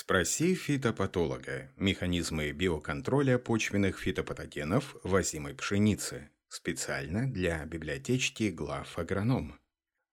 Спроси фитопатолога. Механизмы биоконтроля почвенных фитопатогенов в озимой пшенице. Специально для библиотечки глав агроном.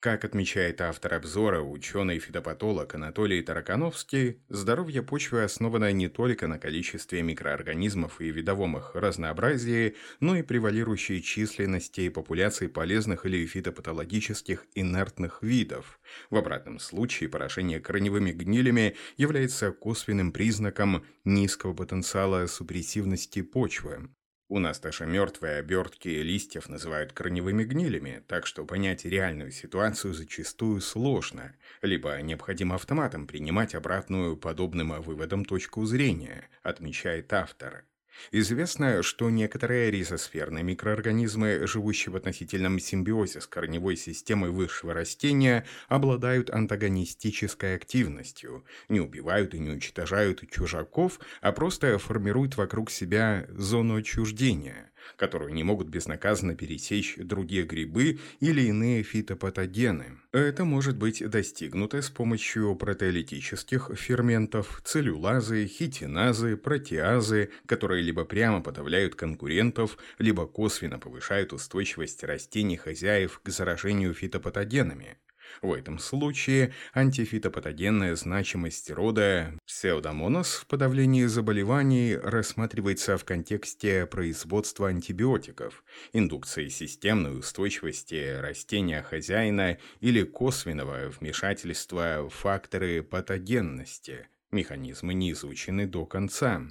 Как отмечает автор обзора, ученый-фитопатолог Анатолий Таракановский, здоровье почвы основано не только на количестве микроорганизмов и видовом их разнообразии, но и превалирующей численности популяций полезных или фитопатологических инертных видов. В обратном случае поражение корневыми гнилями является косвенным признаком низкого потенциала супрессивности почвы. У нас даже мертвые обертки листьев называют корневыми гнилями, так что понять реальную ситуацию зачастую сложно, либо необходимо автоматом принимать обратную подобным выводам точку зрения, отмечает автор. Известно, что некоторые ризосферные микроорганизмы, живущие в относительном симбиозе с корневой системой высшего растения, обладают антагонистической активностью, не убивают и не уничтожают чужаков, а просто формируют вокруг себя зону отчуждения – которую не могут безнаказанно пересечь другие грибы или иные фитопатогены. Это может быть достигнуто с помощью протеолитических ферментов, целлюлазы, хитиназы, протеазы, которые либо прямо подавляют конкурентов, либо косвенно повышают устойчивость растений хозяев к заражению фитопатогенами. В этом случае антифитопатогенная значимость рода псевдомонос в подавлении заболеваний рассматривается в контексте производства антибиотиков, индукции системной устойчивости растения хозяина или косвенного вмешательства в факторы патогенности – Механизмы не изучены до конца.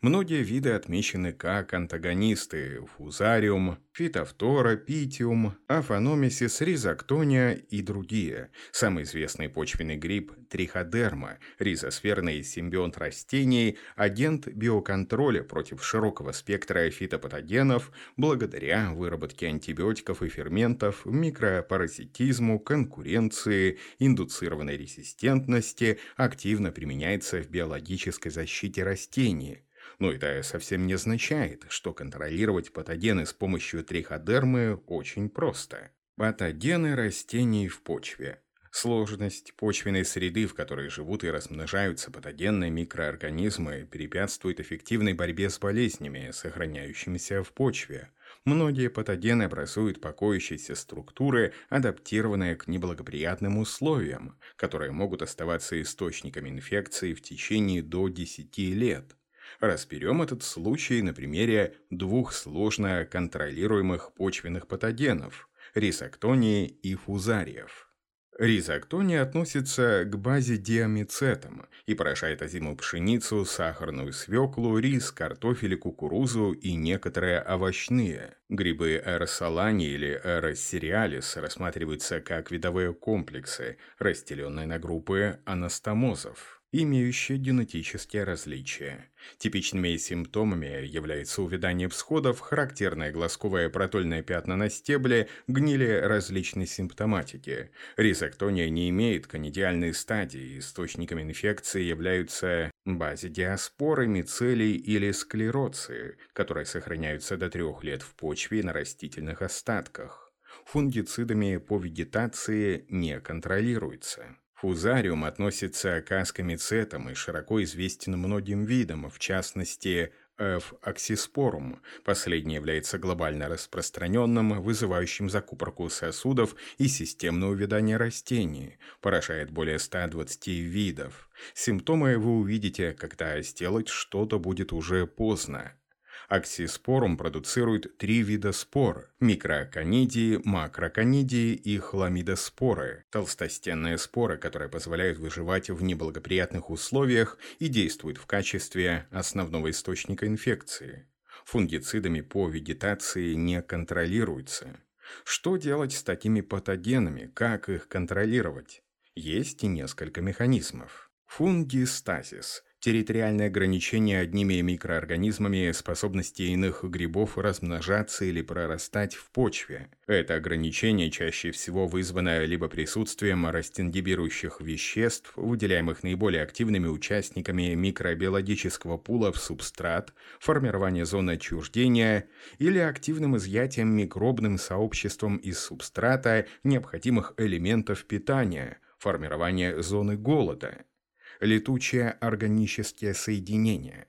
Многие виды отмечены как антагонисты – фузариум, фитофтора, питиум, афаномисис, ризоктония и другие. Самый известный почвенный гриб – триходерма, ризосферный симбионт растений, агент биоконтроля против широкого спектра фитопатогенов благодаря выработке антибиотиков и ферментов, микропаразитизму, конкуренции, индуцированной резистентности, активно применяется применяется в биологической защите растений. Но это совсем не означает, что контролировать патогены с помощью триходермы очень просто. Патогены растений в почве. Сложность почвенной среды, в которой живут и размножаются патогенные микроорганизмы, препятствует эффективной борьбе с болезнями, сохраняющимися в почве. Многие патогены образуют покоящиеся структуры, адаптированные к неблагоприятным условиям, которые могут оставаться источниками инфекции в течение до 10 лет. Разберем этот случай на примере двух сложно контролируемых почвенных патогенов – рисоктонии и фузариев. Ризоктония относится к базе диамицетом и поражает озимую пшеницу, сахарную свеклу, рис, картофель, кукурузу и некоторые овощные. Грибы эросалани или эросериалис рассматриваются как видовые комплексы, разделенные на группы анастомозов имеющие генетические различия. Типичными симптомами являются увядание всходов, характерное глазковое протольное пятна на стебле, гнили различной симптоматики. Ризоктония не имеет конидиальной стадии, источниками инфекции являются базидиаспоры, мицелий или склероции, которые сохраняются до трех лет в почве на растительных остатках. Фунгицидами по вегетации не контролируется. Фузариум относится к аскомицетам и широко известен многим видам, в частности, F. аксиспорум. Последний является глобально распространенным, вызывающим закупорку сосудов и системное увядание растений. Поражает более 120 видов. Симптомы вы увидите, когда сделать что-то будет уже поздно. Аксиспорум продуцирует три вида спор – микроконидии, макроконидии и хламидоспоры – толстостенные споры, которые позволяют выживать в неблагоприятных условиях и действуют в качестве основного источника инфекции. Фунгицидами по вегетации не контролируются. Что делать с такими патогенами, как их контролировать? Есть и несколько механизмов. Фунгистазис территориальное ограничение одними микроорганизмами способности иных грибов размножаться или прорастать в почве. Это ограничение чаще всего вызвано либо присутствием растингибирующих веществ, выделяемых наиболее активными участниками микробиологического пула в субстрат, формирование зоны отчуждения, или активным изъятием микробным сообществом из субстрата необходимых элементов питания, формирование зоны голода. Летучие органические соединения.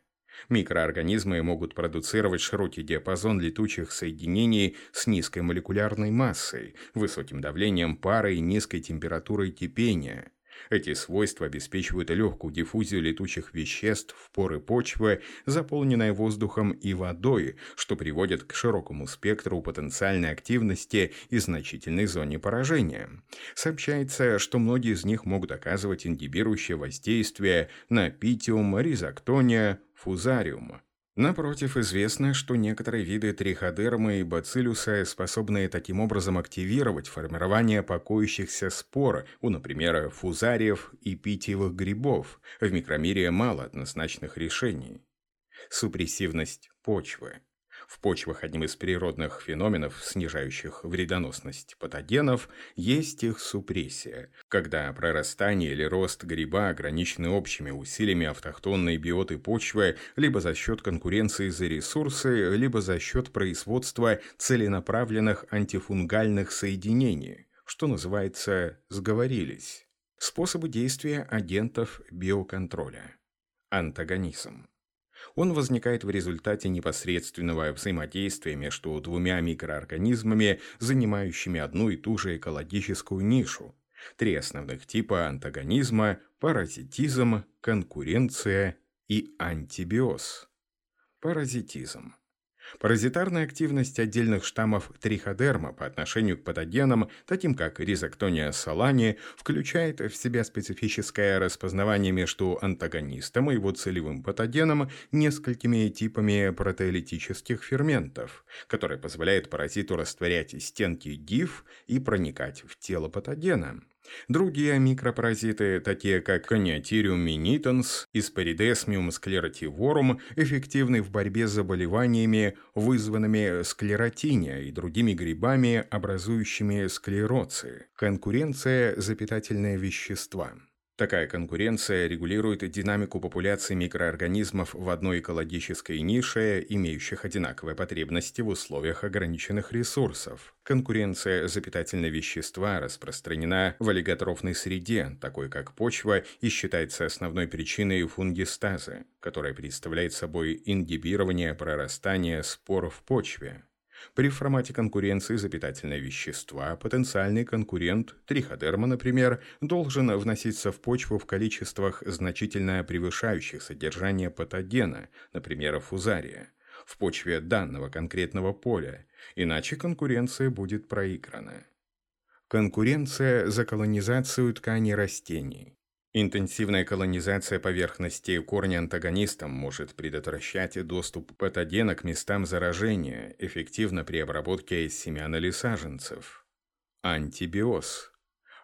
Микроорганизмы могут продуцировать широкий диапазон летучих соединений с низкой молекулярной массой, высоким давлением пара и низкой температурой кипения – эти свойства обеспечивают легкую диффузию летучих веществ в поры почвы, заполненной воздухом и водой, что приводит к широкому спектру потенциальной активности и значительной зоне поражения. Сообщается, что многие из них могут оказывать ингибирующее воздействие на питиум, ризоктония, фузариум. Напротив, известно, что некоторые виды триходермы и бациллюса способны таким образом активировать формирование покоящихся спор у, например, фузариев и питьевых грибов. В микромире мало однозначных решений. Супрессивность почвы. В почвах одним из природных феноменов, снижающих вредоносность патогенов, есть их супрессия, когда прорастание или рост гриба ограничены общими усилиями автохтонной биоты почвы либо за счет конкуренции за ресурсы, либо за счет производства целенаправленных антифунгальных соединений, что называется «сговорились». Способы действия агентов биоконтроля. Антагонизм. Он возникает в результате непосредственного взаимодействия между двумя микроорганизмами, занимающими одну и ту же экологическую нишу. Три основных типа антагонизма – паразитизм, конкуренция и антибиоз. Паразитизм. Паразитарная активность отдельных штаммов триходерма по отношению к патогенам, таким как ризоктония солани, включает в себя специфическое распознавание между антагонистом и его целевым патогеном несколькими типами протеолитических ферментов, которые позволяют паразиту растворять стенки ГИФ и проникать в тело патогена. Другие микропаразиты, такие как Coneotherium minitans и Sporideosmium sclerotivorum, эффективны в борьбе с заболеваниями, вызванными склеротиния и другими грибами, образующими склероции. Конкуренция за питательные вещества. Такая конкуренция регулирует динамику популяции микроорганизмов в одной экологической нише, имеющих одинаковые потребности в условиях ограниченных ресурсов. Конкуренция за питательные вещества распространена в олиготрофной среде, такой как почва, и считается основной причиной фунгистазы, которая представляет собой ингибирование прорастания спор в почве. При формате конкуренции за питательные вещества потенциальный конкурент, триходерма, например, должен вноситься в почву в количествах, значительно превышающих содержание патогена, например, фузария, в почве данного конкретного поля, иначе конкуренция будет проиграна. Конкуренция за колонизацию тканей растений. Интенсивная колонизация поверхности корня антагонистом может предотвращать доступ патогена к местам заражения, эффективно при обработке семян или саженцев. Антибиоз.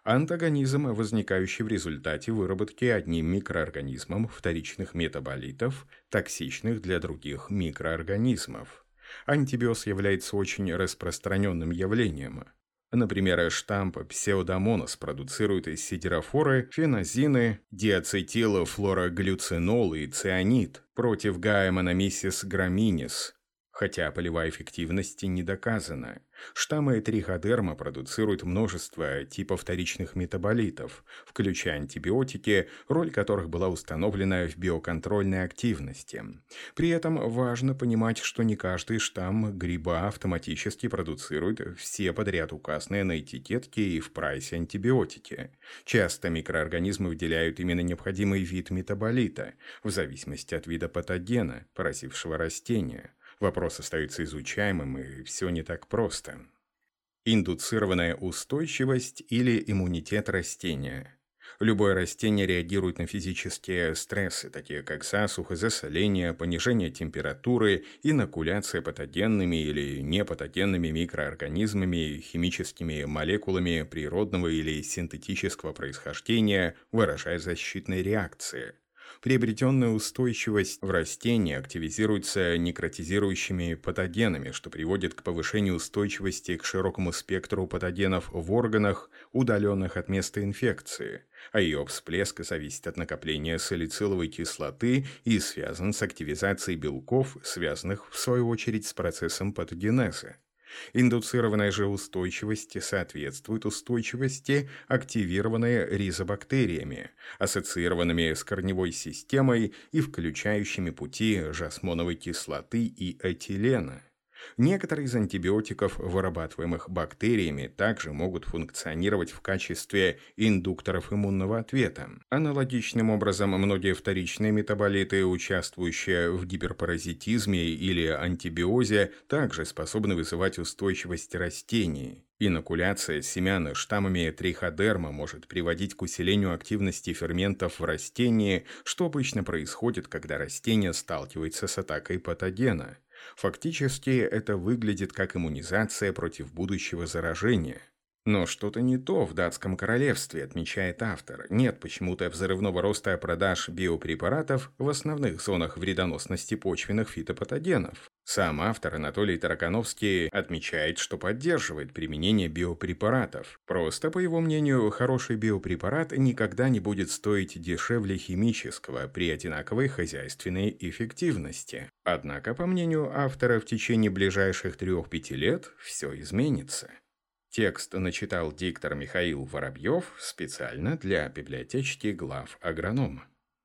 Антагонизм, возникающий в результате выработки одним микроорганизмом вторичных метаболитов, токсичных для других микроорганизмов. Антибиоз является очень распространенным явлением. Например, штамп псевдомонос продуцирует из сидерофоры феназины, диацетилфлороглюцинол и цианид против гаэмономисис граминис, хотя полевая эффективность не доказана. Штаммы триходерма продуцируют множество типов вторичных метаболитов, включая антибиотики, роль которых была установлена в биоконтрольной активности. При этом важно понимать, что не каждый штамм гриба автоматически продуцирует все подряд указанные на этикетке и в прайсе антибиотики. Часто микроорганизмы выделяют именно необходимый вид метаболита, в зависимости от вида патогена, поразившего растение – Вопрос остается изучаемым, и все не так просто. Индуцированная устойчивость или иммунитет растения. Любое растение реагирует на физические стрессы, такие как засуха, засоление, понижение температуры, инокуляция патогенными или непатогенными микроорганизмами, химическими молекулами природного или синтетического происхождения, выражая защитные реакции. Приобретенная устойчивость в растении активизируется некротизирующими патогенами, что приводит к повышению устойчивости к широкому спектру патогенов в органах, удаленных от места инфекции, а ее всплеск зависит от накопления салициловой кислоты и связан с активизацией белков, связанных в свою очередь с процессом патогенеза. Индуцированная же устойчивость соответствует устойчивости, активированной ризобактериями, ассоциированными с корневой системой и включающими пути жасмоновой кислоты и этилена. Некоторые из антибиотиков, вырабатываемых бактериями, также могут функционировать в качестве индукторов иммунного ответа. Аналогичным образом, многие вторичные метаболиты, участвующие в гиперпаразитизме или антибиозе, также способны вызывать устойчивость растений. Инокуляция семян штаммами триходерма может приводить к усилению активности ферментов в растении, что обычно происходит, когда растение сталкивается с атакой патогена. Фактически это выглядит как иммунизация против будущего заражения. Но что-то не то в датском королевстве, отмечает автор. Нет почему-то взрывного роста продаж биопрепаратов в основных зонах вредоносности почвенных фитопатогенов. Сам автор Анатолий Таракановский отмечает, что поддерживает применение биопрепаратов. Просто, по его мнению, хороший биопрепарат никогда не будет стоить дешевле химического при одинаковой хозяйственной эффективности. Однако, по мнению автора, в течение ближайших 3-5 лет все изменится. Текст начитал диктор Михаил Воробьев специально для библиотечки глав агронома.